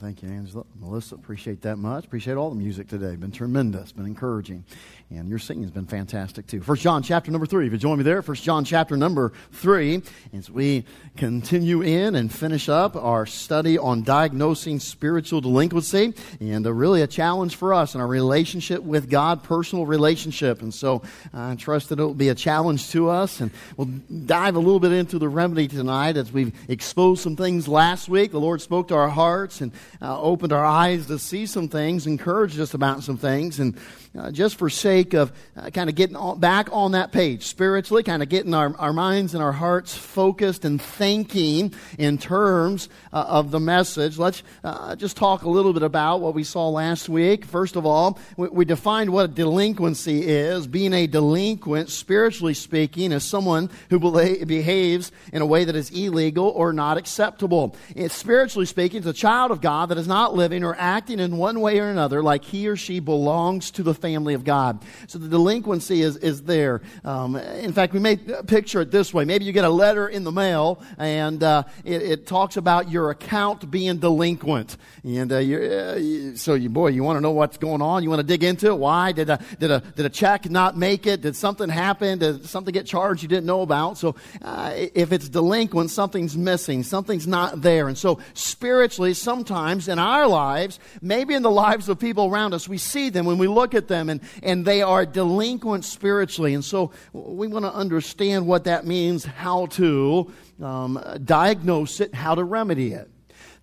Thank you, Angela. Melissa, appreciate that much. Appreciate all the music today. Been tremendous, been encouraging. And your singing has been fantastic too. First John chapter number three. If you join me there, First John chapter number three, as we continue in and finish up our study on diagnosing spiritual delinquency, and uh, really a challenge for us in our relationship with God, personal relationship. And so I trust that it will be a challenge to us, and we'll dive a little bit into the remedy tonight as we've exposed some things last week. The Lord spoke to our hearts and uh, opened our eyes to see some things, encouraged us about some things, and uh, just for sake of uh, kind of getting back on that page spiritually, kind of getting our, our minds and our hearts focused and thinking in terms uh, of the message, let's uh, just talk a little bit about what we saw last week. First of all, we, we defined what delinquency is. Being a delinquent, spiritually speaking, is someone who behaves in a way that is illegal or not acceptable. It's spiritually speaking, it's a child of God that is not living or acting in one way or another like he or she belongs to the family of God. So the delinquency is, is there. Um, in fact, we may picture it this way. Maybe you get a letter in the mail and uh, it, it, talks about your account being delinquent. And uh, uh, so, you, boy, you want to know what's going on? You want to dig into it? Why? Did a, did, a, did a check not make it? Did something happen? Did something get charged you didn't know about? So uh, if it's delinquent, something's missing. Something's not there. And so spiritually, sometimes in our lives, maybe in the lives of people around us, we see them when we look at them and, and they are delinquent spiritually. And so we want to understand what that means, how to um, diagnose it, how to remedy it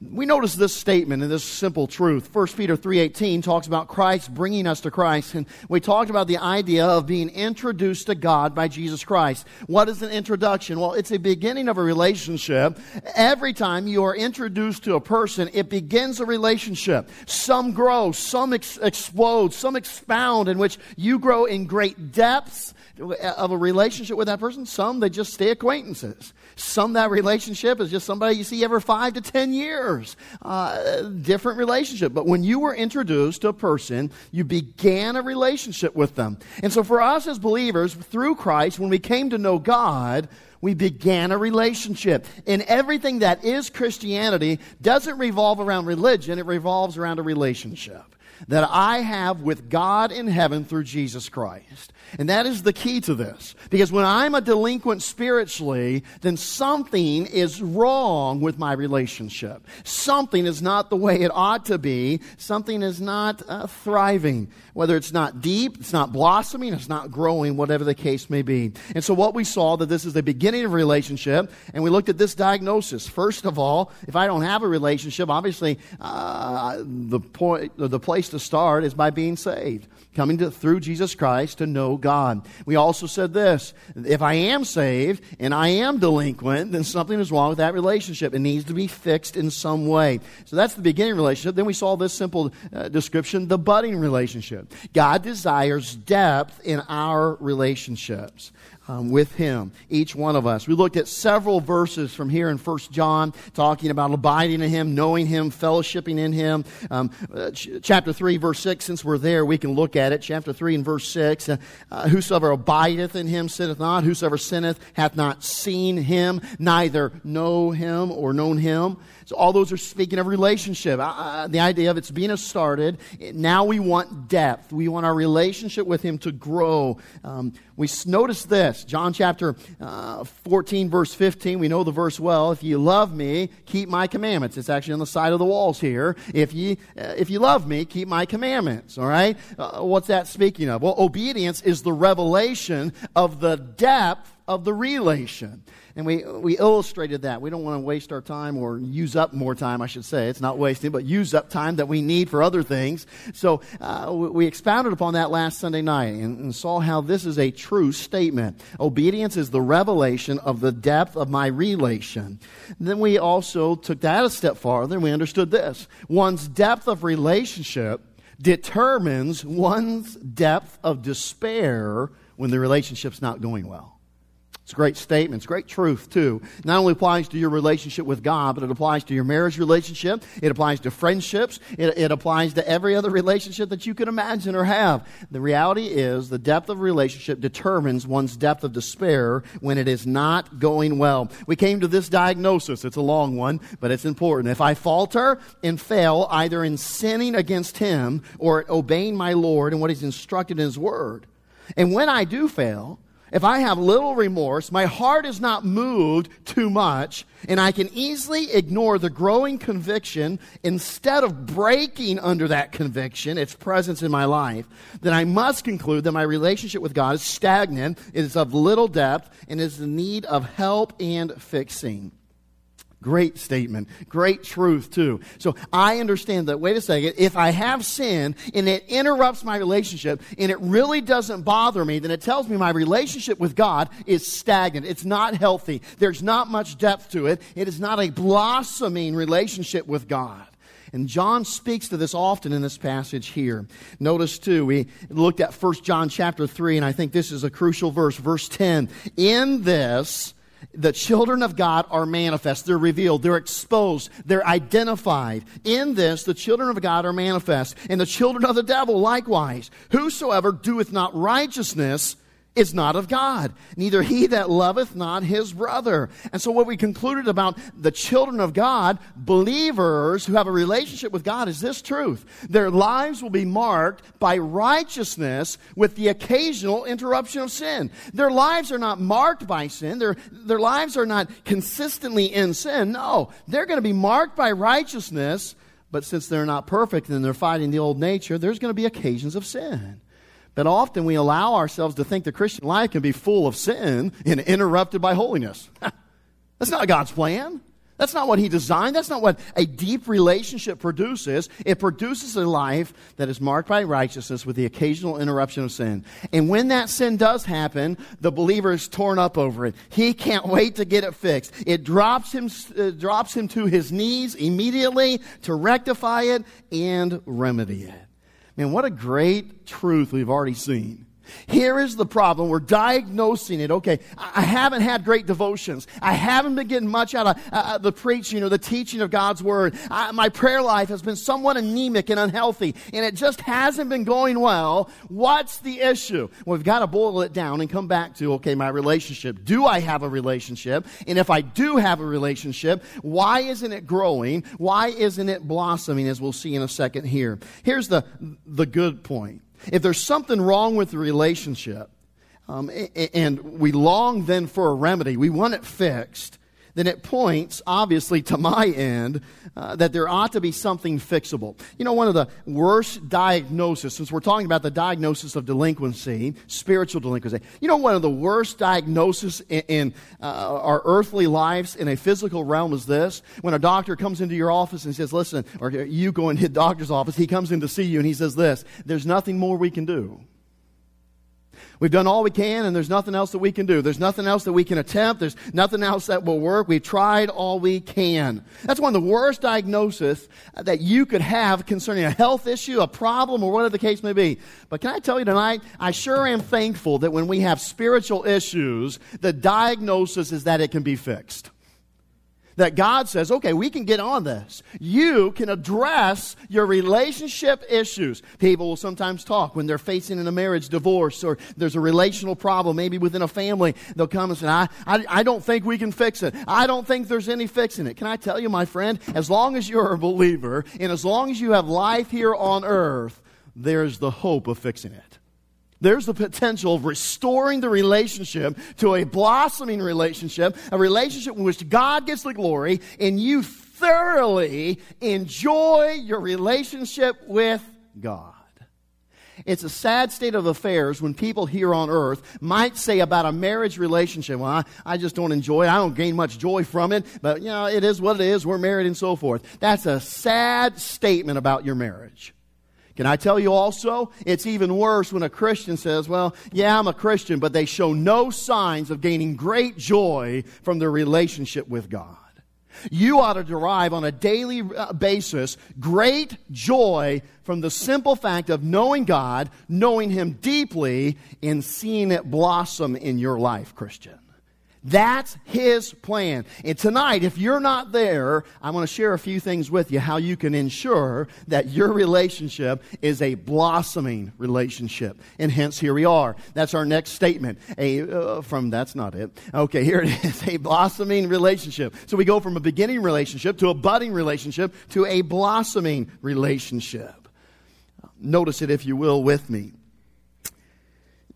we notice this statement and this simple truth. 1 peter 3.18 talks about christ bringing us to christ and we talked about the idea of being introduced to god by jesus christ. What is an introduction? Well it's a beginning of a relationship. Every time you are introduced to a person it begins a relationship. Some grow some ex- explode some expound in which you grow in great depths of a relationship with that person. Some, they just stay acquaintances. Some, that relationship is just somebody you see every five to ten years. Uh, different relationship. But when you were introduced to a person, you began a relationship with them. And so for us as believers, through Christ, when we came to know God, we began a relationship. And everything that is Christianity doesn't revolve around religion, it revolves around a relationship that I have with God in heaven through Jesus Christ. And that is the key to this. Because when I'm a delinquent spiritually, then something is wrong with my relationship. Something is not the way it ought to be. Something is not uh, thriving. Whether it's not deep, it's not blossoming, it's not growing, whatever the case may be. And so what we saw that this is the beginning of a relationship, and we looked at this diagnosis. First of all, if I don't have a relationship, obviously uh, the point, the place to start is by being saved coming to, through Jesus Christ to know God. We also said this if I am saved and I am delinquent, then something is wrong with that relationship. It needs to be fixed in some way. So that's the beginning relationship. Then we saw this simple uh, description the budding relationship. God desires depth in our relationships um, with him, each one of us. We looked at several verses from here in First John talking about abiding in him, knowing him, fellowshipping in him. Um, uh, ch- chapter 3, verse 6, since we're there, we can look at it. Chapter 3 and verse 6 uh, uh, Whosoever abideth in him sinneth not, whosoever sinneth hath not seen him, neither know him or known him. So all those are speaking of relationship. The idea of it's being started. Now we want depth. We want our relationship with Him to grow. Um, we notice this, John chapter uh, 14, verse 15. We know the verse well. If you love me, keep my commandments. It's actually on the side of the walls here. If you uh, if you love me, keep my commandments. All right. Uh, what's that speaking of? Well, obedience is the revelation of the depth of the relation. And we, we illustrated that. We don't want to waste our time or use up more time, I should say. It's not wasting, but use up time that we need for other things. So uh, we expounded upon that last Sunday night and, and saw how this is a true statement. Obedience is the revelation of the depth of my relation. And then we also took that a step farther and we understood this. One's depth of relationship determines one's depth of despair when the relationship's not going well. It's a great statement. It's great truth, too. Not only applies to your relationship with God, but it applies to your marriage relationship. It applies to friendships. It, it, applies to every other relationship that you can imagine or have. The reality is the depth of relationship determines one's depth of despair when it is not going well. We came to this diagnosis. It's a long one, but it's important. If I falter and fail either in sinning against Him or obeying my Lord and what He's instructed in His Word, and when I do fail, if I have little remorse, my heart is not moved too much, and I can easily ignore the growing conviction instead of breaking under that conviction, its presence in my life, then I must conclude that my relationship with God is stagnant, it is of little depth, and is in need of help and fixing. Great statement. Great truth, too. So I understand that, wait a second, if I have sin and it interrupts my relationship and it really doesn't bother me, then it tells me my relationship with God is stagnant. It's not healthy. There's not much depth to it. It is not a blossoming relationship with God. And John speaks to this often in this passage here. Notice too, we looked at 1 John chapter 3, and I think this is a crucial verse, verse 10. In this, the children of God are manifest. They're revealed. They're exposed. They're identified. In this, the children of God are manifest. And the children of the devil likewise. Whosoever doeth not righteousness is not of God, neither he that loveth not his brother. And so, what we concluded about the children of God, believers who have a relationship with God, is this truth. Their lives will be marked by righteousness with the occasional interruption of sin. Their lives are not marked by sin, their, their lives are not consistently in sin. No, they're going to be marked by righteousness, but since they're not perfect and they're fighting the old nature, there's going to be occasions of sin. But often we allow ourselves to think the Christian life can be full of sin and interrupted by holiness. That's not God's plan. That's not what He designed. That's not what a deep relationship produces. It produces a life that is marked by righteousness with the occasional interruption of sin. And when that sin does happen, the believer is torn up over it. He can't wait to get it fixed. It drops him, uh, drops him to his knees immediately to rectify it and remedy it. Man, what a great truth we've already seen. Here is the problem. We're diagnosing it. Okay, I haven't had great devotions. I haven't been getting much out of uh, uh, the preaching or the teaching of God's Word. I, my prayer life has been somewhat anemic and unhealthy, and it just hasn't been going well. What's the issue? Well, we've got to boil it down and come back to, okay, my relationship. Do I have a relationship? And if I do have a relationship, why isn't it growing? Why isn't it blossoming, as we'll see in a second here? Here's the, the good point. If there's something wrong with the relationship, um, and we long then for a remedy, we want it fixed, then it points, obviously, to my end, uh, that there ought to be something fixable. You know, one of the worst diagnoses, since we're talking about the diagnosis of delinquency, spiritual delinquency, you know, one of the worst diagnoses in, in uh, our earthly lives in a physical realm is this. When a doctor comes into your office and says, listen, or you go into the doctor's office, he comes in to see you and he says this, there's nothing more we can do. We've done all we can, and there's nothing else that we can do. There's nothing else that we can attempt. There's nothing else that will work. We've tried all we can. That's one of the worst diagnoses that you could have concerning a health issue, a problem, or whatever the case may be. But can I tell you tonight, I sure am thankful that when we have spiritual issues, the diagnosis is that it can be fixed that God says, okay, we can get on this. You can address your relationship issues. People will sometimes talk when they're facing in a marriage divorce or there's a relational problem, maybe within a family. They'll come and say, I, I, I don't think we can fix it. I don't think there's any fixing it. Can I tell you, my friend, as long as you're a believer and as long as you have life here on earth, there's the hope of fixing it. There's the potential of restoring the relationship to a blossoming relationship, a relationship in which God gets the glory and you thoroughly enjoy your relationship with God. It's a sad state of affairs when people here on earth might say about a marriage relationship, well, I, I, just don't enjoy it. I don't gain much joy from it, but you know, it is what it is. We're married and so forth. That's a sad statement about your marriage. Can I tell you also? It's even worse when a Christian says, Well, yeah, I'm a Christian, but they show no signs of gaining great joy from their relationship with God. You ought to derive on a daily uh, basis great joy from the simple fact of knowing God, knowing Him deeply, and seeing it blossom in your life, Christian. That's His plan. And tonight, if you're not there, I'm going to share a few things with you how you can ensure that your relationship is a blossoming relationship. And hence, here we are. That's our next statement. A, uh, from that's not it. Okay, here it is. A blossoming relationship. So we go from a beginning relationship to a budding relationship to a blossoming relationship. Notice it, if you will, with me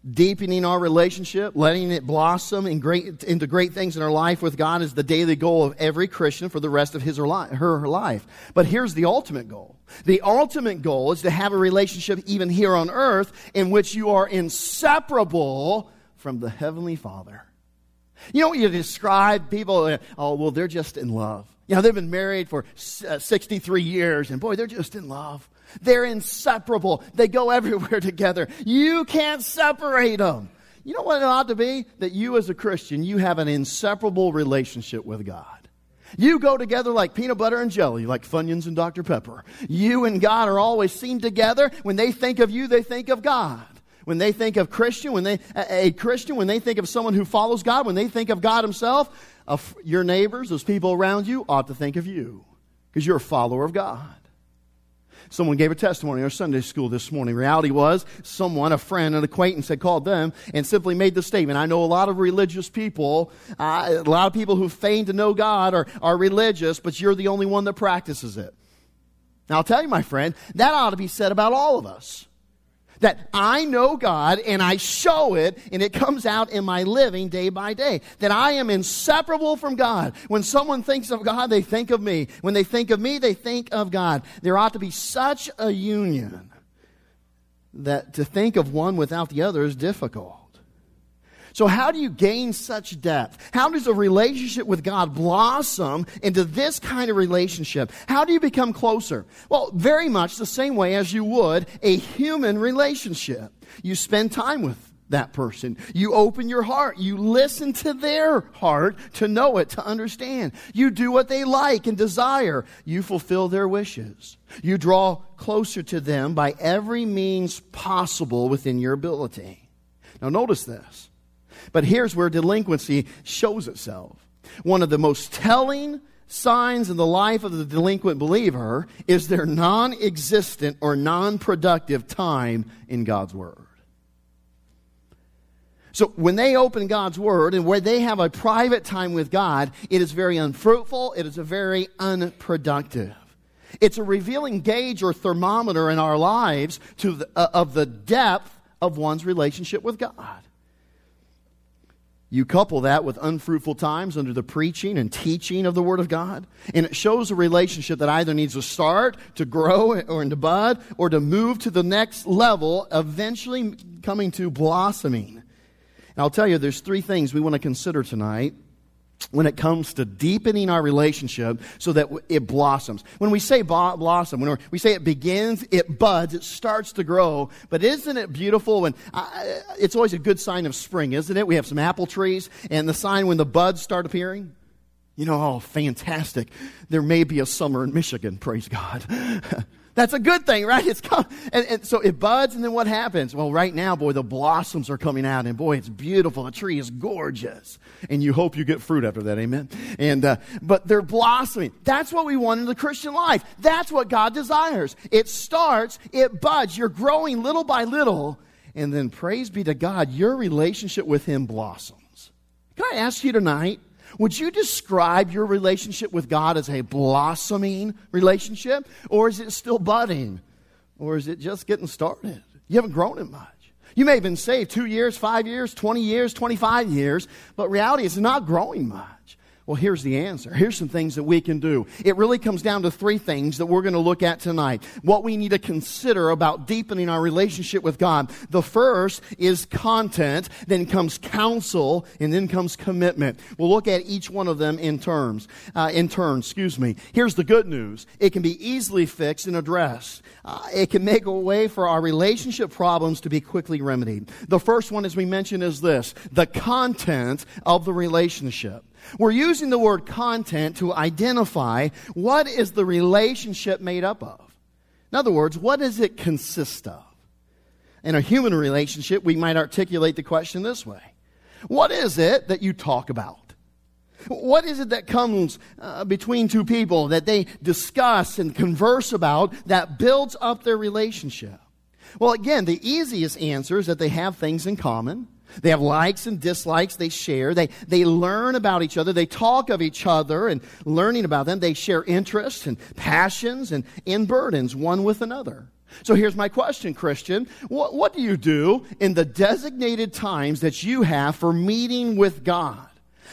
deepening our relationship, letting it blossom in great, into great things in our life with God is the daily goal of every Christian for the rest of his or li- her life. But here's the ultimate goal. The ultimate goal is to have a relationship even here on earth in which you are inseparable from the Heavenly Father. You know you describe people, uh, oh, well, they're just in love. You know, they've been married for uh, 63 years, and boy, they're just in love. They're inseparable. They go everywhere together. You can't separate them. You know what it ought to be? That you, as a Christian, you have an inseparable relationship with God. You go together like peanut butter and jelly, like Funyuns and Dr. Pepper. You and God are always seen together. When they think of you, they think of God. When they think of Christian, when they a Christian, when they think of someone who follows God, when they think of God Himself, your neighbors, those people around you, ought to think of you because you're a follower of God. Someone gave a testimony in our Sunday school this morning. Reality was someone, a friend, an acquaintance had called them and simply made the statement. I know a lot of religious people, uh, a lot of people who feign to know God are, are religious, but you're the only one that practices it. Now, I'll tell you, my friend, that ought to be said about all of us that I know God and I show it and it comes out in my living day by day. That I am inseparable from God. When someone thinks of God, they think of me. When they think of me, they think of God. There ought to be such a union that to think of one without the other is difficult. So, how do you gain such depth? How does a relationship with God blossom into this kind of relationship? How do you become closer? Well, very much the same way as you would a human relationship. You spend time with that person. You open your heart. You listen to their heart to know it, to understand. You do what they like and desire. You fulfill their wishes. You draw closer to them by every means possible within your ability. Now, notice this. But here's where delinquency shows itself. One of the most telling signs in the life of the delinquent believer is their non existent or non productive time in God's Word. So when they open God's Word and where they have a private time with God, it is very unfruitful, it is a very unproductive. It's a revealing gauge or thermometer in our lives to the, uh, of the depth of one's relationship with God. You couple that with unfruitful times under the preaching and teaching of the Word of God, and it shows a relationship that either needs to start, to grow, or to bud, or to move to the next level, eventually coming to blossoming. And I'll tell you, there's three things we want to consider tonight when it comes to deepening our relationship so that it blossoms. When we say blossom, when we say it begins, it buds, it starts to grow. But isn't it beautiful when it's always a good sign of spring, isn't it? We have some apple trees and the sign when the buds start appearing. You know, oh, fantastic. There may be a summer in Michigan, praise God. That's a good thing, right? It's come, and, and, so it buds, and then what happens? Well, right now, boy, the blossoms are coming out, and boy, it's beautiful. The tree is gorgeous, and you hope you get fruit after that, amen. And uh, but they're blossoming. That's what we want in the Christian life. That's what God desires. It starts, it buds. You're growing little by little, and then praise be to God, your relationship with Him blossoms. Can I ask you tonight? Would you describe your relationship with God as a blossoming relationship? Or is it still budding? Or is it just getting started? You haven't grown it much. You may have been saved two years, five years, 20 years, 25 years, but reality is not growing much. Well, here's the answer. Here's some things that we can do. It really comes down to three things that we're going to look at tonight. What we need to consider about deepening our relationship with God. The first is content, then comes counsel, and then comes commitment. We'll look at each one of them in terms, uh, in turn, excuse me. Here's the good news. It can be easily fixed and addressed. Uh, it can make a way for our relationship problems to be quickly remedied. The first one, as we mentioned, is this. The content of the relationship. We're using the word content to identify what is the relationship made up of. In other words, what does it consist of? In a human relationship, we might articulate the question this way What is it that you talk about? What is it that comes uh, between two people that they discuss and converse about that builds up their relationship? Well, again, the easiest answer is that they have things in common. They have likes and dislikes they share. They, they learn about each other. They talk of each other and learning about them. They share interests and passions and in burdens one with another. So here's my question, Christian. What, what do you do in the designated times that you have for meeting with God?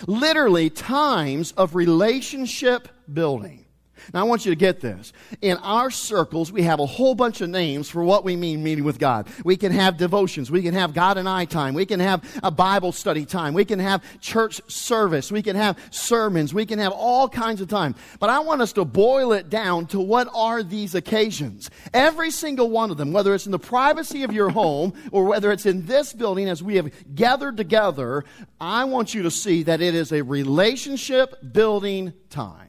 Literally, times of relationship building. Now, I want you to get this. In our circles, we have a whole bunch of names for what we mean meeting with God. We can have devotions. We can have God and I time. We can have a Bible study time. We can have church service. We can have sermons. We can have all kinds of time. But I want us to boil it down to what are these occasions? Every single one of them, whether it's in the privacy of your home or whether it's in this building as we have gathered together, I want you to see that it is a relationship building time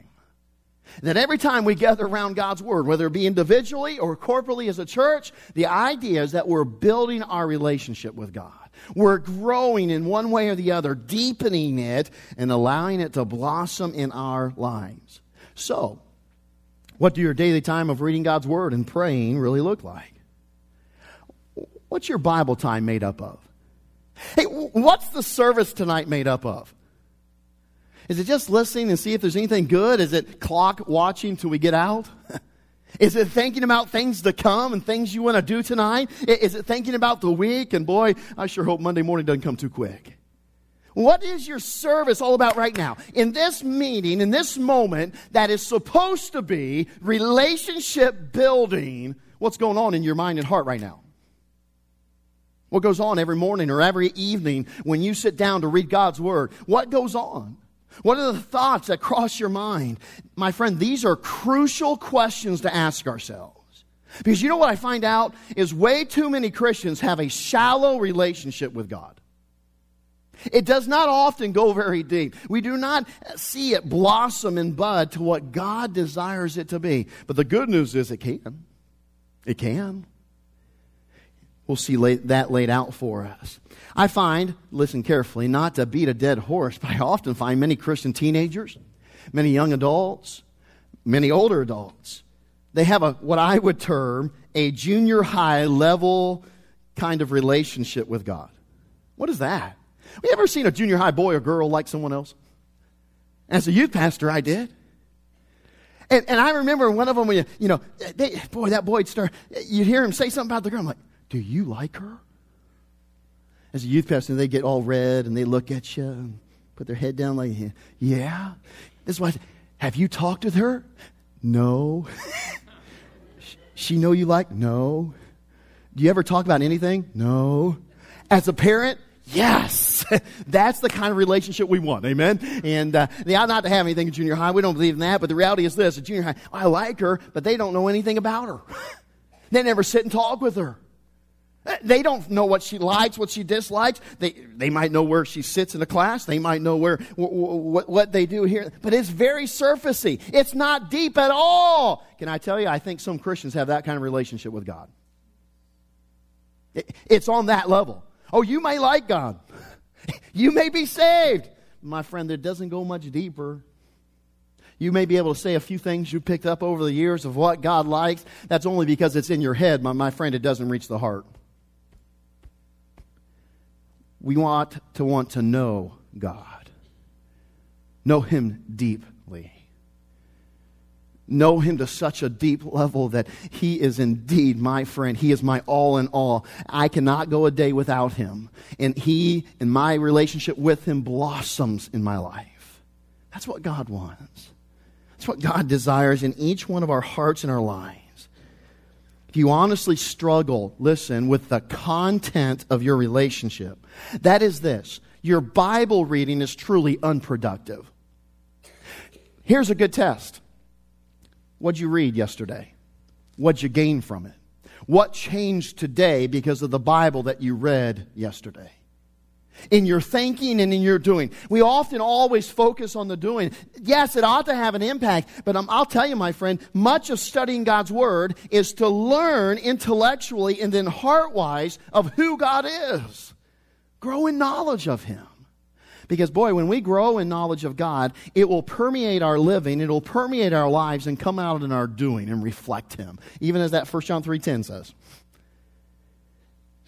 that every time we gather around God's Word, whether it be individually or corporately as a church, the idea is that we're building our relationship with God. We're growing in one way or the other, deepening it and allowing it to blossom in our lives. So, what do your daily time of reading God's Word and praying really look like? What's your Bible time made up of? Hey, what's the service tonight made up of? Is it just listening and see if there's anything good? Is it clock watching till we get out? Is it thinking about things to come and things you want to do tonight? Is it thinking about the week? And boy, I sure hope Monday morning doesn't come too quick. What is your service all about right now? In this meeting, in this moment that is supposed to be relationship building, what's going on in your mind and heart right now? What goes on every morning or every evening when you sit down to read God's Word? What goes on? What are the thoughts that cross your mind? My friend, these are crucial questions to ask ourselves. Because you know what I find out is way too many Christians have a shallow relationship with God. It does not often go very deep. We do not see it blossom and bud to what God desires it to be. But the good news is it can. It can. We'll see that laid out for us. I find, listen carefully, not to beat a dead horse, but I often find many Christian teenagers, many young adults, many older adults, they have a, what I would term a junior high level kind of relationship with God. What is that? Have you ever seen a junior high boy or girl like someone else? As a youth pastor, I did. And, and I remember one of them, when you, you know, they, boy, that boy would start, you'd hear him say something about the girl. I'm like, do you like her? As a youth pastor, they get all red and they look at you and put their head down like, yeah. This is why have you talked with her? No. she know you like? No. Do you ever talk about anything? No. As a parent, yes. That's the kind of relationship we want. Amen. And uh, they ought not to have anything in junior high. We don't believe in that. But the reality is this: at junior high, I like her, but they don't know anything about her. they never sit and talk with her. They don't know what she likes, what she dislikes. They, they might know where she sits in a class. They might know where, what, what they do here. But it's very surfacey. It's not deep at all. Can I tell you, I think some Christians have that kind of relationship with God. It, it's on that level. Oh, you may like God. You may be saved. My friend, it doesn't go much deeper. You may be able to say a few things you picked up over the years of what God likes. That's only because it's in your head, my, my friend. It doesn't reach the heart. We want to want to know God, know Him deeply, know Him to such a deep level that He is indeed my friend. He is my all in all. I cannot go a day without Him. And He and my relationship with Him blossoms in my life. That's what God wants. That's what God desires in each one of our hearts and our lives. You honestly struggle, listen, with the content of your relationship, that is this your Bible reading is truly unproductive. Here's a good test What'd you read yesterday? What'd you gain from it? What changed today because of the Bible that you read yesterday? In your thinking and in your doing. We often always focus on the doing. Yes, it ought to have an impact, but I'll tell you, my friend, much of studying God's Word is to learn intellectually and then heart wise of who God is. Grow in knowledge of Him. Because, boy, when we grow in knowledge of God, it will permeate our living, it will permeate our lives, and come out in our doing and reflect Him, even as that 1 John 3.10 says.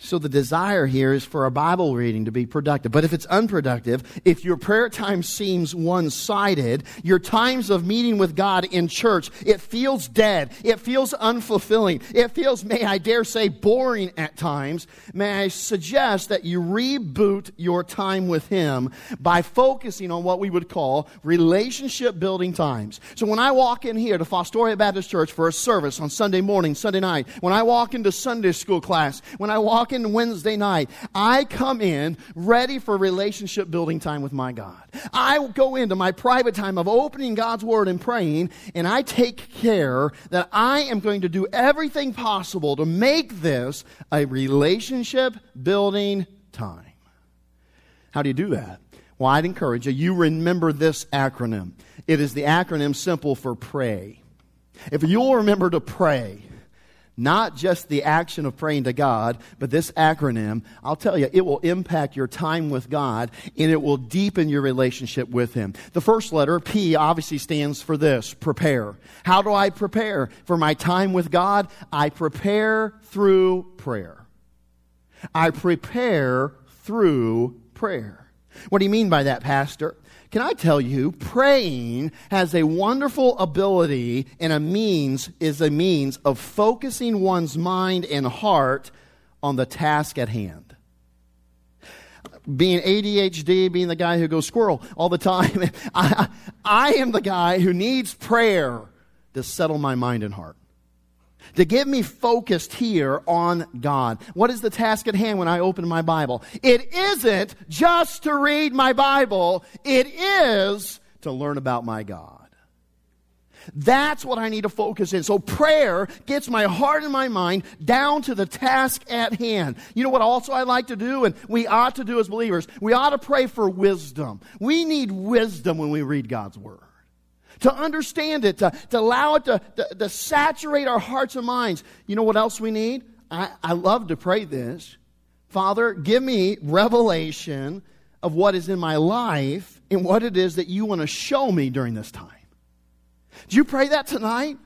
So the desire here is for a Bible reading to be productive. But if it's unproductive, if your prayer time seems one-sided, your times of meeting with God in church, it feels dead. It feels unfulfilling. It feels, may I dare say, boring at times. May I suggest that you reboot your time with Him by focusing on what we would call relationship building times. So when I walk in here to Fostoria Baptist Church for a service on Sunday morning, Sunday night, when I walk into Sunday school class, when I walk Wednesday night, I come in ready for relationship building time with my God. I go into my private time of opening God's Word and praying, and I take care that I am going to do everything possible to make this a relationship building time. How do you do that? Well, I'd encourage you, you remember this acronym. It is the acronym simple for pray. If you'll remember to pray, not just the action of praying to God, but this acronym, I'll tell you, it will impact your time with God and it will deepen your relationship with Him. The first letter, P, obviously stands for this prepare. How do I prepare for my time with God? I prepare through prayer. I prepare through prayer. What do you mean by that, Pastor? Can I tell you, praying has a wonderful ability and a means, is a means of focusing one's mind and heart on the task at hand. Being ADHD, being the guy who goes squirrel all the time, I, I am the guy who needs prayer to settle my mind and heart to get me focused here on God. What is the task at hand when I open my Bible? It isn't just to read my Bible, it is to learn about my God. That's what I need to focus in. So prayer gets my heart and my mind down to the task at hand. You know what also I like to do and we ought to do as believers? We ought to pray for wisdom. We need wisdom when we read God's Word to understand it, to, to allow it to, to, to, saturate our hearts and minds. You know what else we need? I, I love to pray this. Father, give me revelation of what is in my life and what it is that you want to show me during this time. Do you pray that tonight?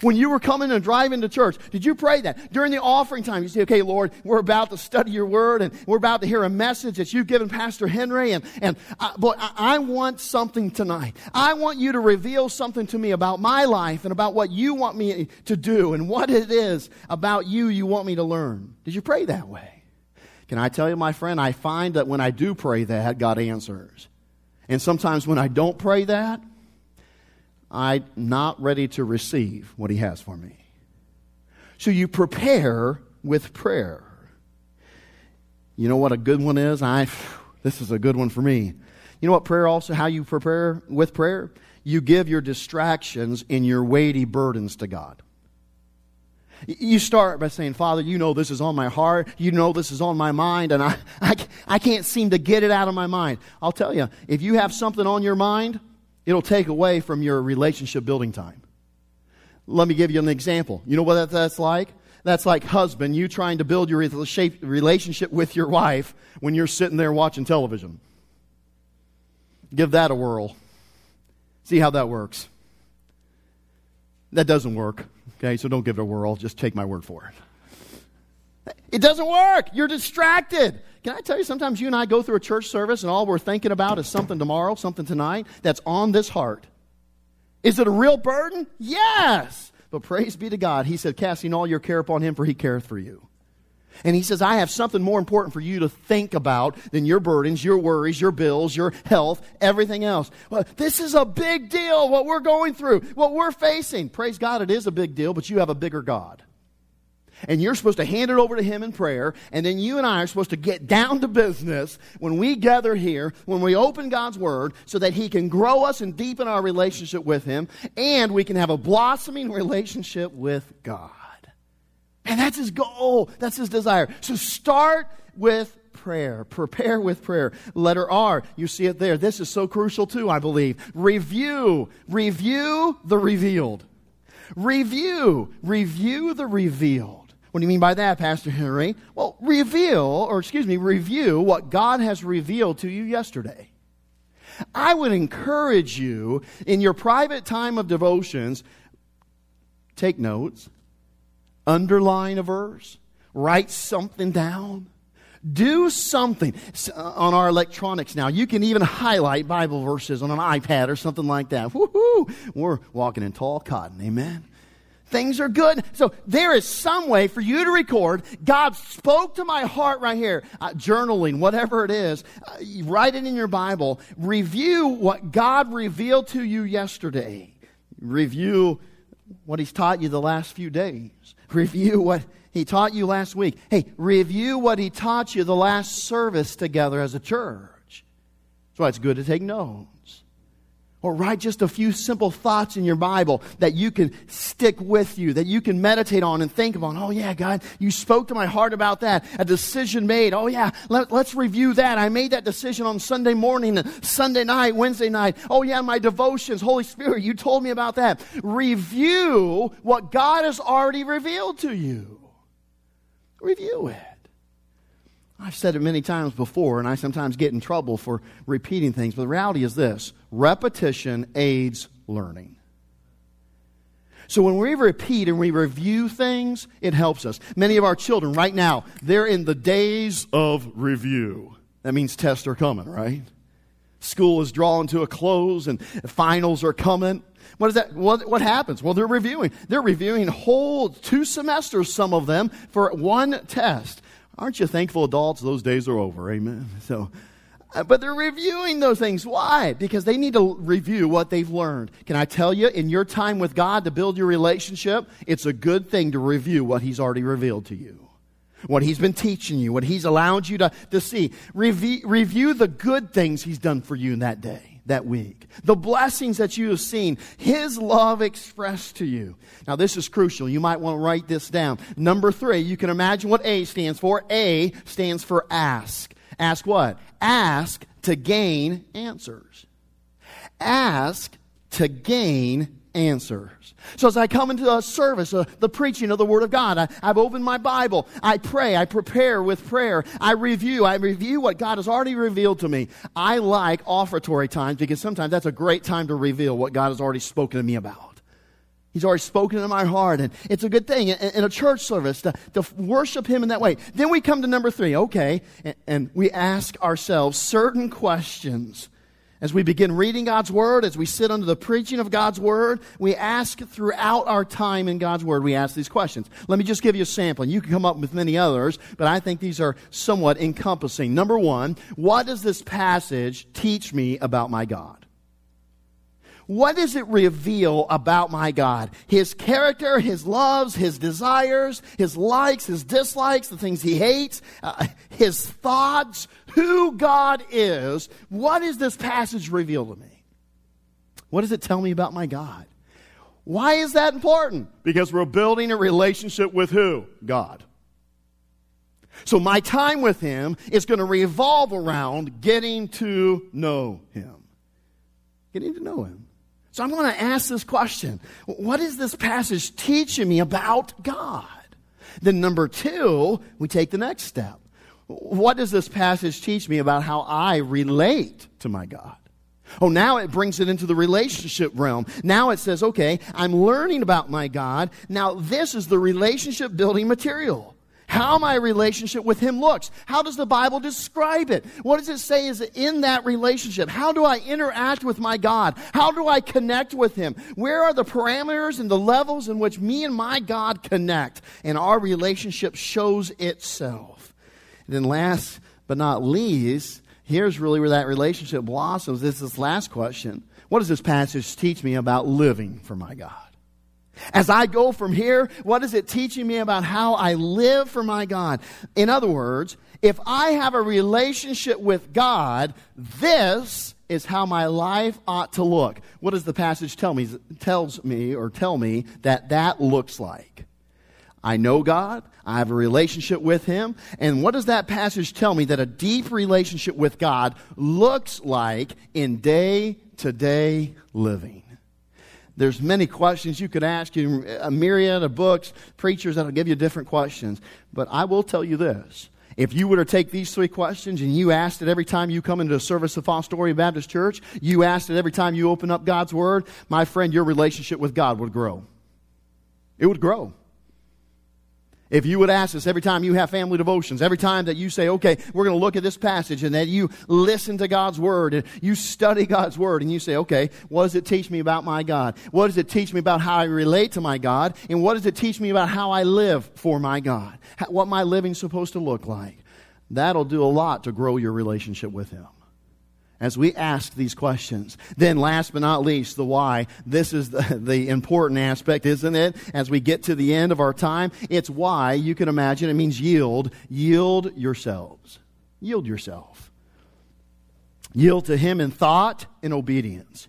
When you were coming and driving to church, did you pray that? During the offering time, you say, okay, Lord, we're about to study your word and we're about to hear a message that you've given Pastor Henry. And, and I, boy, I, I want something tonight. I want you to reveal something to me about my life and about what you want me to do and what it is about you you want me to learn. Did you pray that way? Can I tell you, my friend, I find that when I do pray that, God answers. And sometimes when I don't pray that, I'm not ready to receive what He has for me. So you prepare with prayer. You know what a good one is? I, this is a good one for me. You know what prayer also, how you prepare with prayer? You give your distractions and your weighty burdens to God. You start by saying, Father, you know this is on my heart. You know this is on my mind, and I, I, I can't seem to get it out of my mind. I'll tell you, if you have something on your mind, it'll take away from your relationship building time. Let me give you an example. You know what that's like? That's like husband, you trying to build your relationship with your wife when you're sitting there watching television. Give that a whirl. See how that works. That doesn't work. Okay, so don't give it a whirl. Just take my word for it. It doesn't work. You're distracted. Can I tell you, sometimes you and I go through a church service and all we're thinking about is something tomorrow, something tonight that's on this heart. Is it a real burden? Yes. But praise be to God. He said, casting all your care upon him, for he careth for you. And he says, I have something more important for you to think about than your burdens, your worries, your bills, your health, everything else. Well, this is a big deal, what we're going through, what we're facing. Praise God, it is a big deal, but you have a bigger God and you're supposed to hand it over to him in prayer and then you and i are supposed to get down to business when we gather here when we open god's word so that he can grow us and deepen our relationship with him and we can have a blossoming relationship with god. And that's his goal. That's his desire. So start with prayer. Prepare with prayer. Letter r. You see it there. This is so crucial too i believe. Review. Review the revealed. Review. Review the revealed what do you mean by that, Pastor Henry? Well, reveal, or excuse me, review what God has revealed to you yesterday. I would encourage you in your private time of devotions, take notes, underline a verse, write something down. Do something uh, on our electronics now. You can even highlight Bible verses on an iPad or something like that. Woohoo! We're walking in tall cotton. Amen. Things are good. So there is some way for you to record. God spoke to my heart right here. Uh, journaling, whatever it is, uh, write it in your Bible. Review what God revealed to you yesterday. Review what He's taught you the last few days. Review what He taught you last week. Hey, review what He taught you the last service together as a church. That's why it's good to take notes. Or write just a few simple thoughts in your Bible that you can stick with you, that you can meditate on and think about. Oh, yeah, God, you spoke to my heart about that. A decision made. Oh, yeah, let, us review that. I made that decision on Sunday morning, Sunday night, Wednesday night. Oh, yeah, my devotions. Holy Spirit, you told me about that. Review what God has already revealed to you. Review it. I've said it many times before, and I sometimes get in trouble for repeating things, but the reality is this repetition aids learning. So when we repeat and we review things, it helps us. Many of our children right now, they're in the days of review. That means tests are coming, right? School is drawing to a close and finals are coming. What is that? What, what happens? Well, they're reviewing. They're reviewing whole two semesters, some of them, for one test. Aren't you thankful, adults? Those days are over. Amen. So, Uh, but they're reviewing those things. Why? Because they need to review what they've learned. Can I tell you, in your time with God to build your relationship, it's a good thing to review what He's already revealed to you. What He's been teaching you, what He's allowed you to, to see. Review, review the good things He's done for you in that day that week. The blessings that you have seen, His love expressed to you. Now, this is crucial. You might want to write this down. Number three, you can imagine what A stands for. A stands for ask. Ask what? Ask to gain answers. Ask to gain answers. So as I come into a service, uh, the preaching of the Word of God, I, I've opened my Bible, I pray, I prepare with prayer, I review, I review what God has already revealed to me. I like offertory times because sometimes that's a great time to reveal what God has already spoken to me about. He's already spoken in my heart, and it's a good thing in, a church service to, to, worship Him in that way. Then we come to number three, okay, and, and we ask ourselves certain questions as we begin reading God's Word, as we sit under the preaching of God's Word, we ask throughout our time in God's Word, we ask these questions. Let me just give you a sample. You can come up with many others, but I think these are somewhat encompassing. Number one, what does this passage teach me about my God? What does it reveal about my God? His character, His loves, His desires, His likes, His dislikes, the things He hates, uh, His thoughts, who God is. What does this passage reveal to me? What does it tell me about my God? Why is that important? Because we're building a relationship with who? God. So my time with Him is going to revolve around getting to know Him. Getting to know Him. So I'm going to ask this question What is this passage teaching me about God? Then, number two, we take the next step. What does this passage teach me about how I relate to my God? Oh, now it brings it into the relationship realm. Now it says, okay, I'm learning about my God. Now this is the relationship building material how my relationship with Him looks. How does the Bible describe it? What does it say is in that relationship? How do I interact with my God? How do I connect with Him? Where are the parameters and the levels in which me and my God connect? And our relationship shows itself. And then last but not least, here's really where that relationship blossoms. This is this last question. What does this passage teach me about living for my God? As I go from here, what is it teaching me about how I live for my God? In other words, if I have a relationship with God, this is how my life ought to look. What does the passage tell me? Tells me or tell me that that looks like. I know God. I have a relationship with Him. And what does that passage tell me that a deep relationship with God looks like in day to day living? There's many questions you could ask a myriad of books, preachers that'll give you different questions. But I will tell you this. If you were to take these three questions and you asked it every time you come into a service of Fostoria Baptist Church, you asked it every time you open up God's Word, my friend, your relationship with God would grow. It would grow. If you would ask us every time you have family devotions, every time that you say, okay, we're going to look at this passage and that you listen to God's Word and you study God's Word and you say, okay, what does it teach me about my God? What does it teach me about how I relate to my God? And what does it teach me about how I live for my God? What my living's supposed to look like? That'll do a lot to grow your relationship with Him as we ask these questions. Then, last but not least, the why. This is the, the, important aspect, isn't it? As we get to the end of our time, it's why. You can imagine it means yield. Yield yourselves. Yield yourself. Yield to Him in thought and obedience.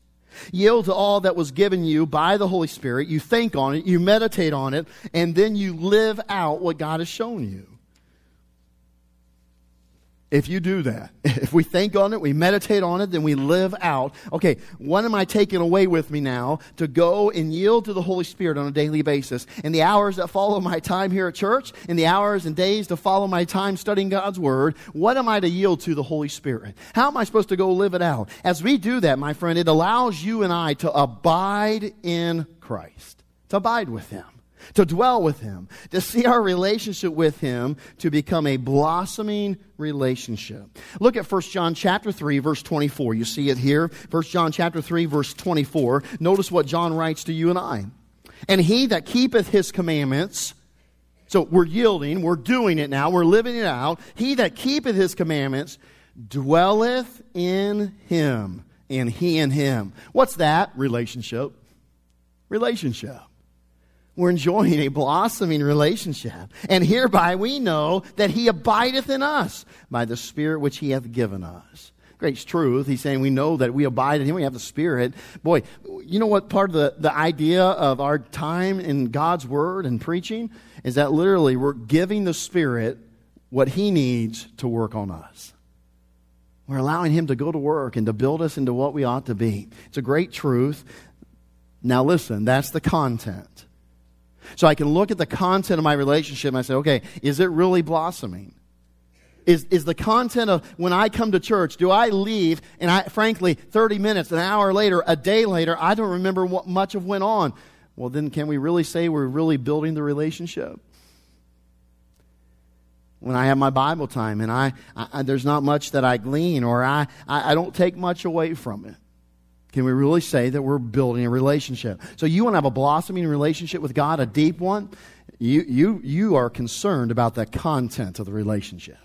Yield to all that was given you by the Holy Spirit. You think on it, you meditate on it, and then you live out what God has shown you. If you do that, if we think on it, we meditate on it, then we live out, okay, what am I taking away with me now to go and yield to the Holy Spirit on a daily basis? In the hours that follow my time here at church, in the hours and days to follow my time studying God's Word, what am I to yield to the Holy Spirit? How am I supposed to go live it out? As we do that, my friend, it allows you and I to abide in Christ, to abide with Him to dwell with Him, to see our relationship with Him to become a blossoming relationship. Look at 1 John chapter 3 verse 24. You see it here. 1 John chapter 3 verse 24. Notice what John writes to you and I. And he that keepeth his commandments, so we're yielding, we're doing it now, we're living it out. He that keepeth his commandments dwelleth in him, and he in him. What's that? Relationship. Relationship. We're enjoying a blossoming relationship. And hereby we know that he abideth in us by the Spirit which he hath given us. Great truth. He's saying we know that we abide in him. We have the Spirit. Boy, you know what part of the, the idea of our time in God's Word and preaching is that literally we're giving the Spirit what he needs to work on us. We're allowing him to go to work and to build us into what we ought to be. It's a great truth. Now listen, that's the content. So I can look at the content of my relationship and I say, okay, is it really blossoming? Is, is the content of when I come to church, do I leave and I, frankly, 30 minutes, an hour later, a day later, I don't remember what much of went on. Well, then can we really say we're really building the relationship? When I have my Bible time and I, I there's not much that I glean or I, I, I don't take much away from it. Can we really say that we're building a relationship? So you want to have a blossoming relationship with God, a deep one? You, you, you are concerned about the content of the relationship.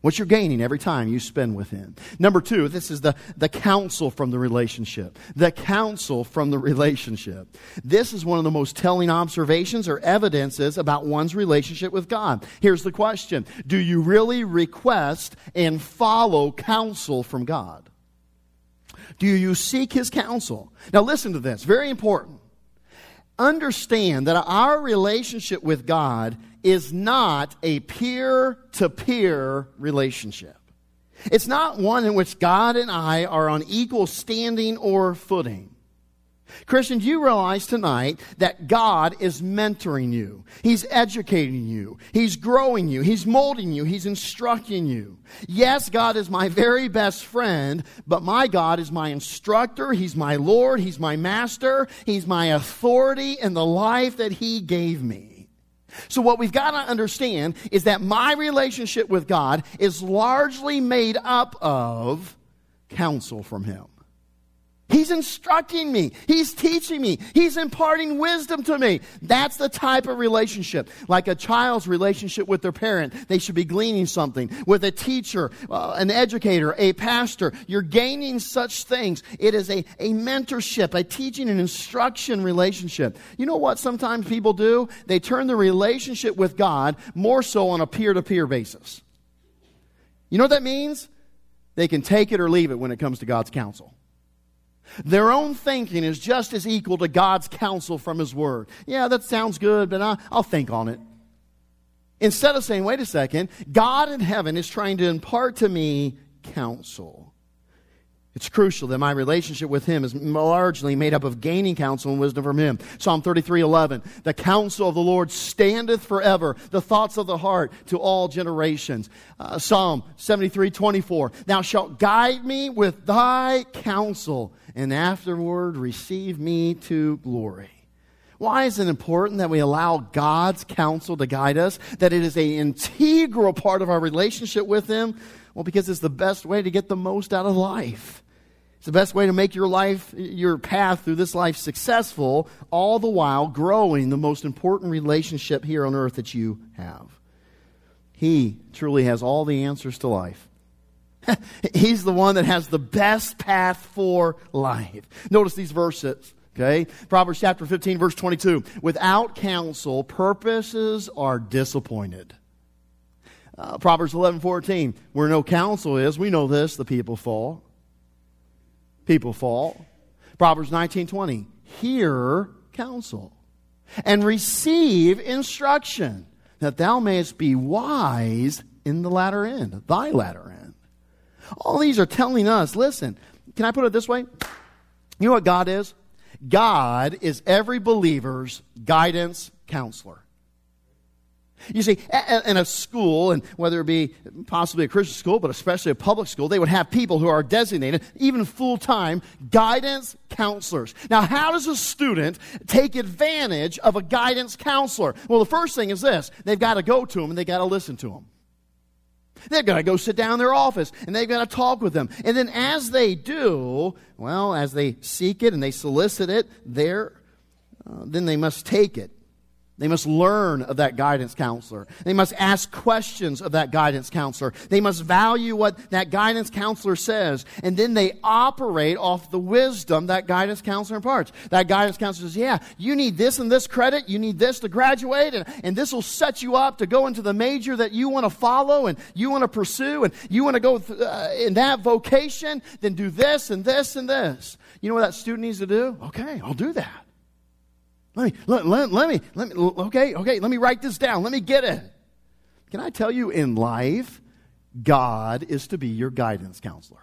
What you're gaining every time you spend with Him. Number two, this is the, the counsel from the relationship. The counsel from the relationship. This is one of the most telling observations or evidences about one's relationship with God. Here's the question Do you really request and follow counsel from God? Do you seek his counsel? Now, listen to this, very important. Understand that our relationship with God is not a peer to peer relationship. It's not one in which God and I are on equal standing or footing. Christians, you realize tonight that God is mentoring you. He's educating you. He's growing you. He's molding you. He's instructing you. Yes, God is my very best friend, but my God is my instructor. He's my Lord. He's my master. He's my authority in the life that He gave me. So, what we've got to understand is that my relationship with God is largely made up of counsel from Him. He's instructing me. He's teaching me. He's imparting wisdom to me. That's the type of relationship. Like a child's relationship with their parent. They should be gleaning something. With a teacher, uh, an educator, a pastor, you're gaining such things. It is a, a mentorship, a teaching and instruction relationship. You know what sometimes people do? They turn the relationship with God more so on a peer to peer basis. You know what that means? They can take it or leave it when it comes to God's counsel. Their own thinking is just as equal to God's counsel from His Word. Yeah, that sounds good, but I, will think on it. Instead of saying, wait a second, God in heaven is trying to impart to me counsel. It's crucial that my relationship with Him is largely made up of gaining counsel and wisdom from Him. Psalm 33 11. The counsel of the Lord standeth forever, the thoughts of the heart to all generations. Uh, Psalm 73 24. Thou shalt guide me with thy counsel, and afterward receive me to glory. Why is it important that we allow God's counsel to guide us? That it is an integral part of our relationship with Him? Well, because it's the best way to get the most out of life. It's the best way to make your life, your path through this life successful, all the while growing the most important relationship here on earth that you have. He truly has all the answers to life. He's the one that has the best path for life. Notice these verses. Okay? Proverbs chapter 15, verse 22. Without counsel, purposes are disappointed. Uh, Proverbs 11, 14. Where no counsel is, we know this, the people fall people fall. Proverbs 19:20. Hear counsel and receive instruction that thou mayest be wise in the latter end, thy latter end. All these are telling us, listen, can I put it this way? You know what God is? God is every believer's guidance counselor. You see, in a school, and whether it be possibly a Christian school, but especially a public school, they would have people who are designated, even full time, guidance counselors. Now, how does a student take advantage of a guidance counselor? Well, the first thing is this they've got to go to them and they've got to listen to them. They've got to go sit down in their office and they've got to talk with them. And then as they do, well, as they seek it and they solicit it, there, uh, then they must take it they must learn of that guidance counselor. They must ask questions of that guidance counselor. They must value what that guidance counselor says. And then they operate off the wisdom that guidance counselor imparts. That guidance counselor says, yeah, you need this and this credit. You need this to graduate. And, and this will set you up to go into the major that you want to follow and you want to pursue. And you want to go th- uh, in that vocation. Then do this and this and this. You know what that student needs to do? Okay, I'll do that. Let me, let, let, let, me, let me, okay, okay, let me write this down. Let me get it. Can I tell you in life, God is to be your guidance counselor.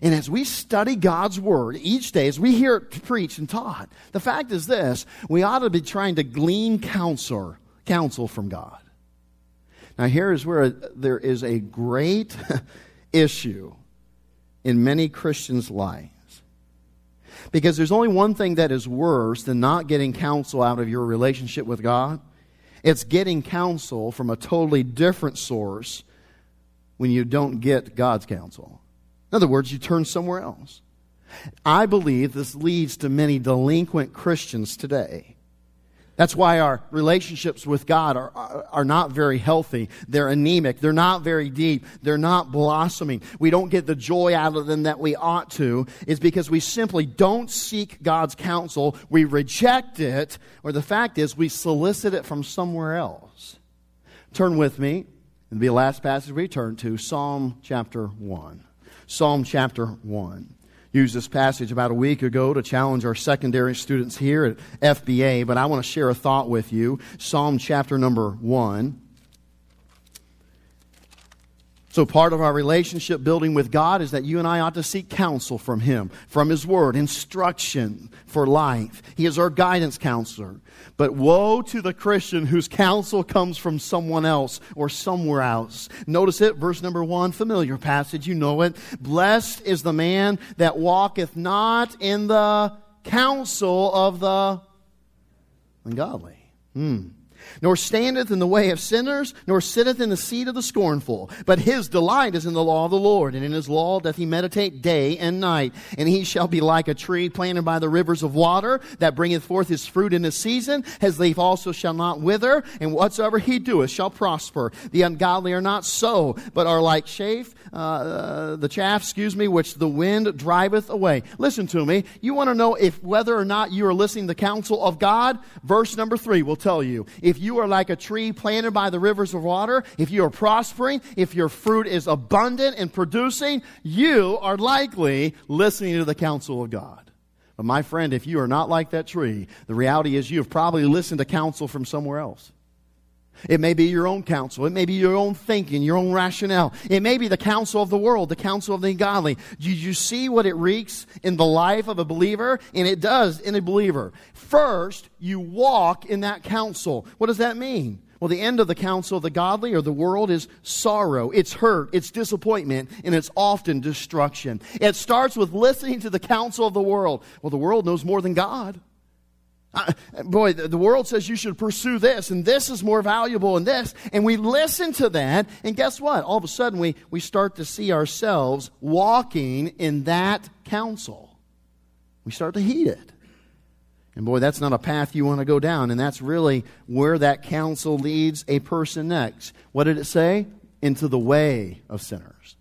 And as we study God's word each day, as we hear it preached and taught, the fact is this we ought to be trying to glean counsel, counsel from God. Now, here is where there is a great issue in many Christians' life. Because there's only one thing that is worse than not getting counsel out of your relationship with God. It's getting counsel from a totally different source when you don't get God's counsel. In other words, you turn somewhere else. I believe this leads to many delinquent Christians today that's why our relationships with God are, are, are, not very healthy. They're anemic. They're not very deep. They're not blossoming. We don't get the joy out of them that we ought to. Is because we simply don't seek God's counsel. We reject it, or the fact is we solicit it from somewhere else. Turn with me. It'll be the last passage we turn to Psalm chapter 1. Psalm chapter 1 used this passage about a week ago to challenge our secondary students here at FBA, but I want to share a thought with you. Psalm chapter number 1. So, part of our relationship building with God is that you and I ought to seek counsel from Him, from His Word, instruction for life. He is our guidance counselor. But woe to the Christian whose counsel comes from someone else or somewhere else. Notice it, verse number one, familiar passage, you know it. Blessed is the man that walketh not in the counsel of the ungodly. Hmm nor standeth in the way of sinners, nor sitteth in the seat of the scornful. But his delight is in the law of the Lord, and in his law doth he meditate day and night. And he shall be like a tree planted by the rivers of water, that bringeth forth his fruit in his season. His leaf also shall not wither, and whatsoever he doeth shall prosper. The ungodly are not so, but are like chaff, uh, uh, the chaff, excuse me, which the wind driveth away. Listen to me. You want to know if whether or not you are listening to the counsel of God? Verse number three will tell you. If you are like a tree planted by the rivers of water, if you are prospering, if your fruit is abundant and producing, you are likely listening to the counsel of God. But my friend, if you are not like that tree, the reality is you have probably listened to counsel from somewhere else. It may be your own counsel. It may be your own thinking, your own rationale. It may be the counsel of the world, the counsel of the ungodly. Do you see what it wreaks in the life of a believer? And it does in a believer. First, you walk in that counsel. What does that mean? Well, the end of the counsel of the godly or the world is sorrow, it's hurt, it's disappointment, and it's often destruction. It starts with listening to the counsel of the world. Well, the world knows more than God. Uh, boy, the, the world says you should pursue this, and this is more valuable than this. And we listen to that, and guess what? All of a sudden, we, we start to see ourselves walking in that counsel. We start to heed it. And boy, that's not a path you want to go down, and that's really where that counsel leads a person next. What did it say? Into the way of sinners.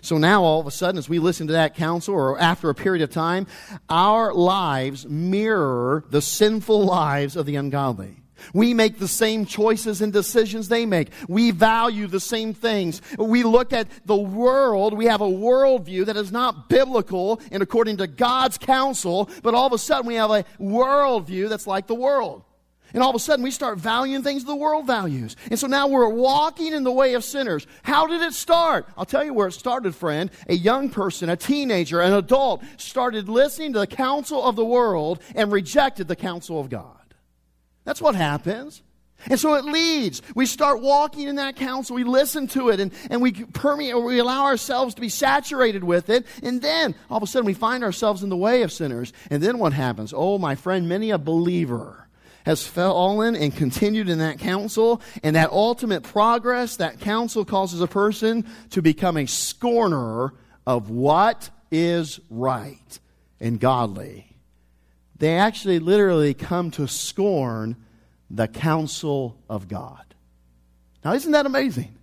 So now, all of a sudden, as we listen to that counsel, or after a period of time, our lives mirror the sinful lives of the ungodly. We make the same choices and decisions they make. We value the same things. We look at the world. We have a worldview that is not biblical and according to God's counsel, but all of a sudden we have a worldview that's like the world. And all of a sudden, we start valuing things the world values. And so now we're walking in the way of sinners. How did it start? I'll tell you where it started, friend. A young person, a teenager, an adult started listening to the counsel of the world and rejected the counsel of God. That's what happens. And so it leads. We start walking in that counsel. We listen to it and, and we permeate, or we allow ourselves to be saturated with it. And then all of a sudden we find ourselves in the way of sinners. And then what happens? Oh, my friend, many a believer has fallen and continued in that counsel, and that ultimate progress, that counsel causes a person to become a scorner of what is right and godly. They actually literally come to scorn the counsel of God. Now, isn't that amazing?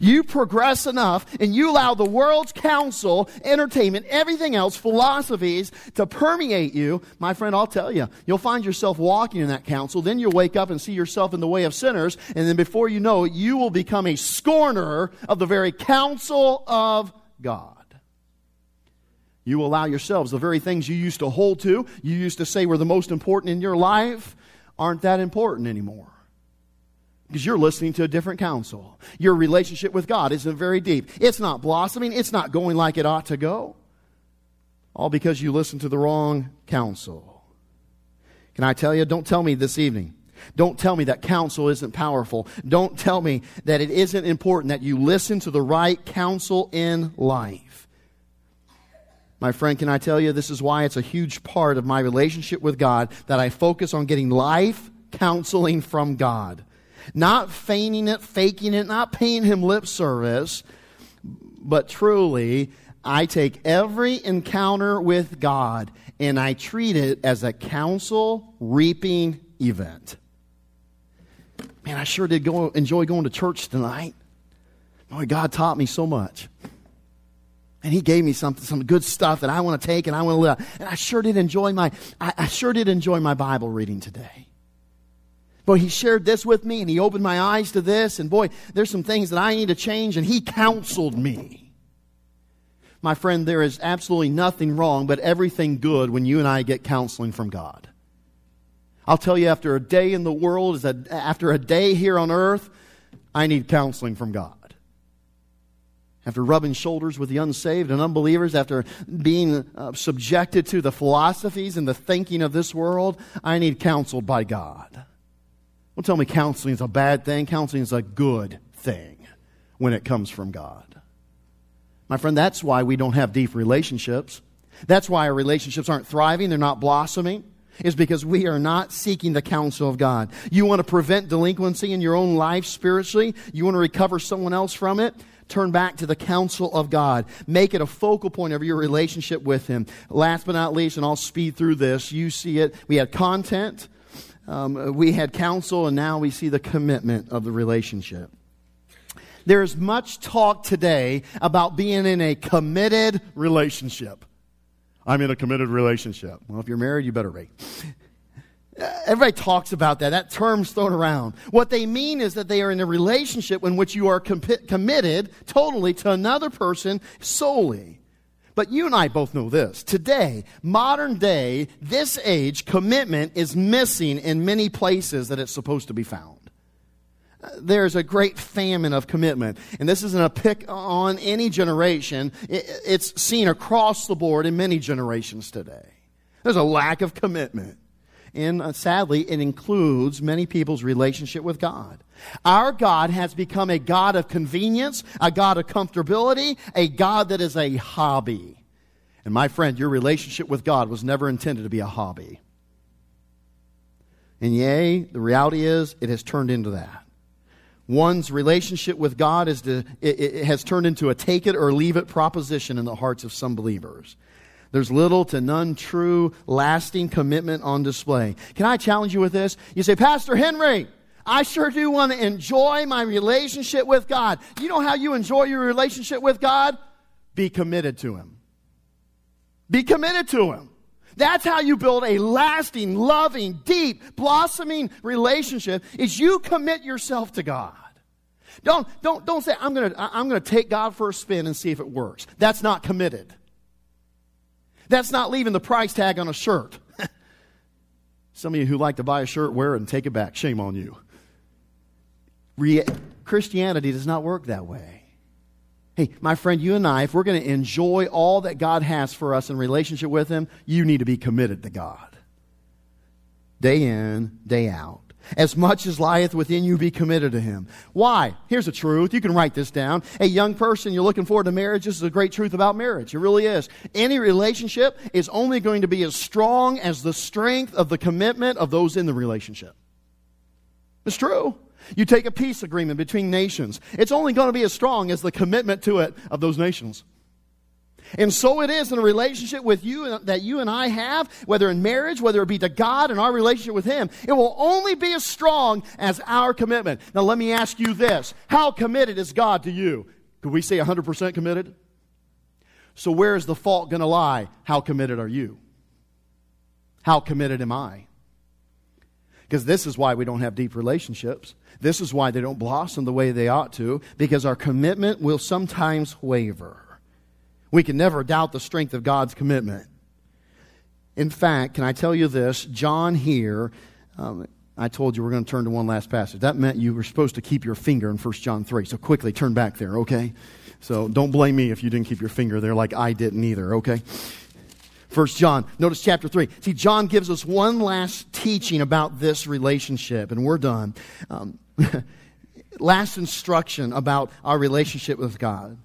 You progress enough and you allow the world's counsel, entertainment, everything else, philosophies to permeate you. My friend, I'll tell you, you'll find yourself walking in that counsel. Then you'll wake up and see yourself in the way of sinners. And then before you know it, you will become a scorner of the very counsel of God. You allow yourselves the very things you used to hold to, you used to say were the most important in your life, aren't that important anymore. Because you're listening to a different counsel. Your relationship with God isn't very deep. It's not blossoming. It's not going like it ought to go. All because you listened to the wrong counsel. Can I tell you? Don't tell me this evening. Don't tell me that counsel isn't powerful. Don't tell me that it isn't important that you listen to the right counsel in life. My friend, can I tell you this is why it's a huge part of my relationship with God that I focus on getting life counseling from God. Not feigning it, faking it, not paying him lip service, but truly, I take every encounter with God and I treat it as a counsel reaping event. Man, I sure did go, enjoy going to church tonight. Boy, God taught me so much. And he gave me something, some good stuff that I want to take and I want to live. And I sure did enjoy my, I, I sure did enjoy my Bible reading today. Boy, he shared this with me and he opened my eyes to this. And boy, there's some things that I need to change and he counseled me. My friend, there is absolutely nothing wrong but everything good when you and I get counseling from God. I'll tell you, after a day in the world, is a, after a day here on earth, I need counseling from God. After rubbing shoulders with the unsaved and unbelievers, after being uh, subjected to the philosophies and the thinking of this world, I need counseled by God. Don't tell me counseling is a bad thing. Counseling is a good thing when it comes from God. My friend, that's why we don't have deep relationships. That's why our relationships aren't thriving, they're not blossoming, is because we are not seeking the counsel of God. You want to prevent delinquency in your own life spiritually? You want to recover someone else from it? Turn back to the counsel of God. Make it a focal point of your relationship with Him. Last but not least, and I'll speed through this, you see it. We had content, um, we had counsel, and now we see the commitment of the relationship. There's much talk today about being in a committed relationship. I'm in a committed relationship. Well, if you're married, you better be. Everybody talks about that. That term's thrown around. What they mean is that they are in a relationship in which you are com- committed totally to another person solely. But you and I both know this. Today, modern day, this age, commitment is missing in many places that it's supposed to be found. there's a great famine of commitment. And this isn't a pick on any generation. It's seen across the board in many generations today. There's a lack of commitment. And uh, sadly, it includes many people's relationship with God. Our God has become a God of convenience, a God of comfortability, a God that is a hobby. And my friend, your relationship with God was never intended to be a hobby. And yea, the reality is it has turned into that. One's relationship with God is to, it, it has turned into a take it or leave it proposition in the hearts of some believers. There's little to none true, lasting commitment on display. Can I challenge you with this? You say, Pastor Henry, I sure do want to enjoy my relationship with God. You know how you enjoy your relationship with God? Be committed to Him. Be committed to Him. That's how you build a lasting, loving, deep, blossoming relationship is you commit yourself to God. Don't, don't, don't say, I'm going to I'm going to take God for a spin and see if it works. That's not committed. That's not leaving the price tag on a shirt. Some of you who like to buy a shirt, wear it and take it back. Shame on you. Re- Christianity does not work that way. Hey, my friend, you and I, if we're going to enjoy all that God has for us in relationship with Him, you need to be committed to God. Day in, day out. As much as lieth within you, be committed to Him. Why? Here's the truth. You can write this down. A young person, you're looking forward to marriage. This is a great truth about marriage. It really is. Any relationship is only going to be as strong as the strength of the commitment of those in the relationship. It's true. You take a peace agreement between nations. It's only going to be as strong as the commitment to it of those nations. And so it is in a relationship with you that you and I have, whether in marriage, whether it be to God and our relationship with Him. It will only be as strong as our commitment. Now let me ask you this. How committed is God to you? Could we say 100% committed? So where is the fault going to lie? How committed are you? How committed am I? Because this is why we don't have deep relationships. This is why they don't blossom the way they ought to, because our commitment will sometimes waver. We can never doubt the strength of God's commitment. In fact, can I tell you this? John here, um, I told you we're going to turn to one last passage. That meant you were supposed to keep your finger in 1 John 3. So quickly turn back there, okay? So don't blame me if you didn't keep your finger there like I didn't either, okay? First John. Notice chapter 3. See, John gives us one last teaching about this relationship, and we're done. Um, last instruction about our relationship with God.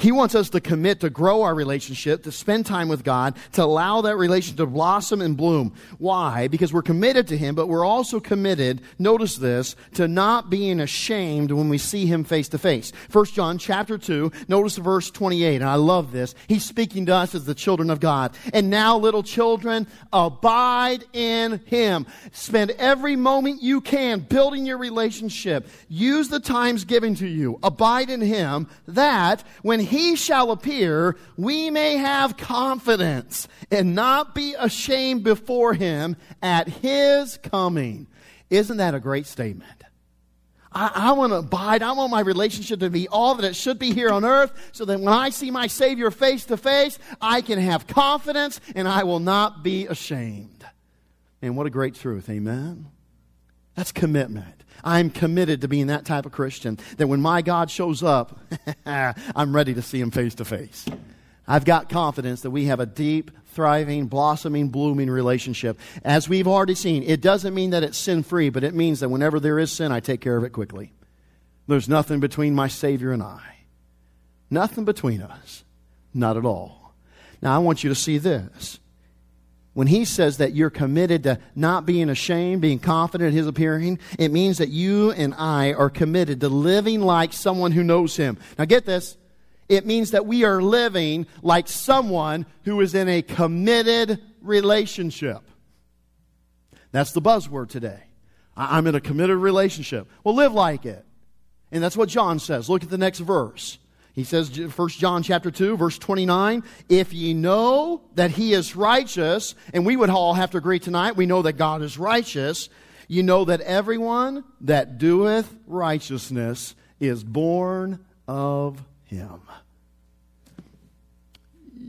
He wants us to commit to grow our relationship, to spend time with God, to allow that relationship to blossom and bloom. Why? Because we're committed to Him, but we're also committed, notice this, to not being ashamed when we see Him face to face. First John chapter 2, notice verse 28, and I love this. He's speaking to us as the children of God. And now, little children, abide in Him. Spend every moment you can building your relationship. Use the times given to you. Abide in Him, that when he shall appear, we may have confidence and not be ashamed before him at his coming. Isn't that a great statement? I, I want to abide. I want my relationship to be all that it should be here on earth so that when I see my Savior face to face, I can have confidence and I will not be ashamed. And what a great truth. Amen. That's commitment. I'm committed to being that type of Christian that when my God shows up, I'm ready to see him face to face. I've got confidence that we have a deep, thriving, blossoming, blooming relationship. As we've already seen, it doesn't mean that it's sin free, but it means that whenever there is sin, I take care of it quickly. There's nothing between my Savior and I. Nothing between us. Not at all. Now, I want you to see this. When he says that you're committed to not being ashamed, being confident in his appearing, it means that you and I are committed to living like someone who knows him. Now get this. It means that we are living like someone who is in a committed relationship. That's the buzzword today. I'm in a committed relationship. Well, live like it. And that's what John says. Look at the next verse. He says, 1 John chapter 2, verse 29, if ye know that he is righteous, and we would all have to agree tonight, we know that God is righteous, you know that everyone that doeth righteousness is born of him.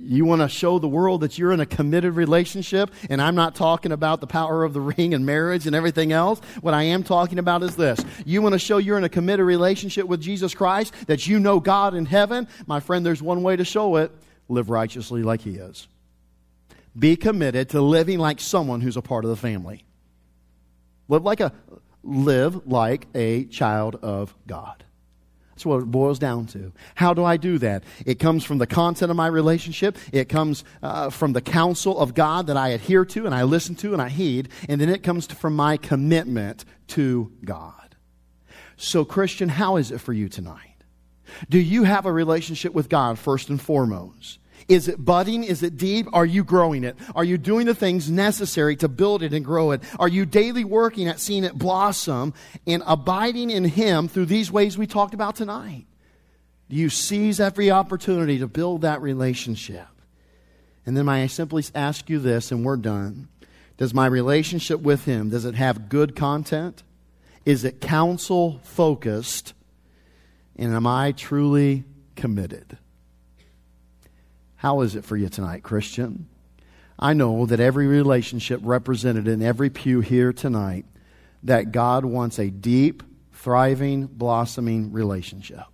You want to show the world that you're in a committed relationship, and I'm not talking about the power of the ring and marriage and everything else. What I am talking about is this. You want to show you're in a committed relationship with Jesus Christ, that you know God in heaven. My friend, there's one way to show it live righteously like He is. Be committed to living like someone who's a part of the family. Live like a, live like a child of God. That's what it boils down to. How do I do that? It comes from the content of my relationship. It comes uh, from the counsel of God that I adhere to and I listen to and I heed. And then it comes from my commitment to God. So, Christian, how is it for you tonight? Do you have a relationship with God first and foremost? Is it budding? Is it deep? Are you growing it? Are you doing the things necessary to build it and grow it? Are you daily working at seeing it blossom and abiding in Him through these ways we talked about tonight? Do you seize every opportunity to build that relationship? And then I simply ask you this, and we're done. Does my relationship with Him, does it have good content? Is it counsel focused? And am I truly committed? How is it for you tonight, Christian? I know that every relationship represented in every pew here tonight, that God wants a deep, thriving, blossoming relationship.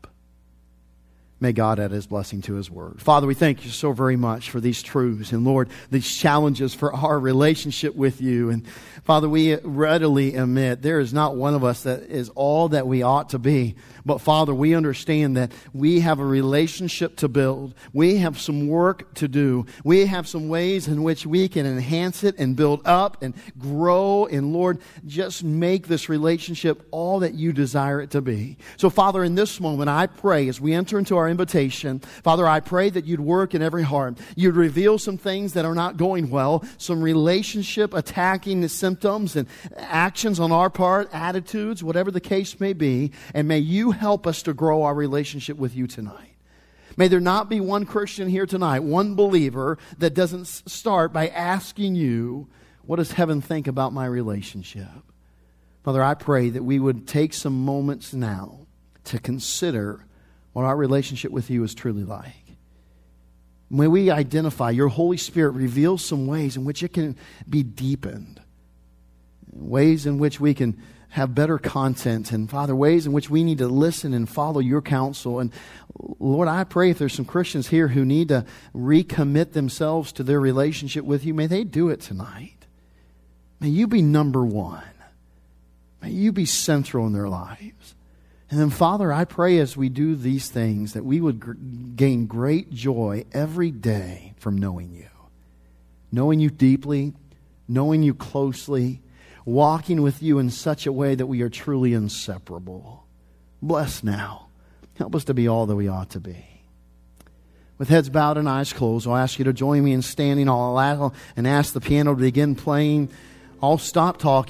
May God add his blessing to his word. Father, we thank you so very much for these truths and Lord, these challenges for our relationship with you. And Father, we readily admit there is not one of us that is all that we ought to be. But Father, we understand that we have a relationship to build. We have some work to do. We have some ways in which we can enhance it and build up and grow. And Lord, just make this relationship all that you desire it to be. So Father, in this moment, I pray as we enter into our invitation, Father, I pray that you'd work in every heart. You'd reveal some things that are not going well, some relationship attacking symptoms and actions on our part, attitudes, whatever the case may be. And may you help us to grow our relationship with you tonight. May there not be one Christian here tonight, one believer that doesn't start by asking you, What does heaven think about my relationship? Father, I pray that we would take some moments now to consider what our relationship with you is truly like. May we identify, your Holy Spirit reveals some ways in which it can be deepened, ways in which we can have better content and father ways in which we need to listen and follow your counsel. And lord i pray if there's some christians here who need to recommit themselves to their relationship with you may they do it tonight. May you be number one. May you be central in their lives and then father i pray as we do these things that we would gr- gain great joy every day from knowing you knowing you deeply knowing you closely walking with you in such a way that we are truly inseparable. Bless now. Help us to be all that we ought to be. With heads bowed and eyes closed, I'll ask you to join me in standing. I'll and ask the piano to begin playing. I'll stop talking.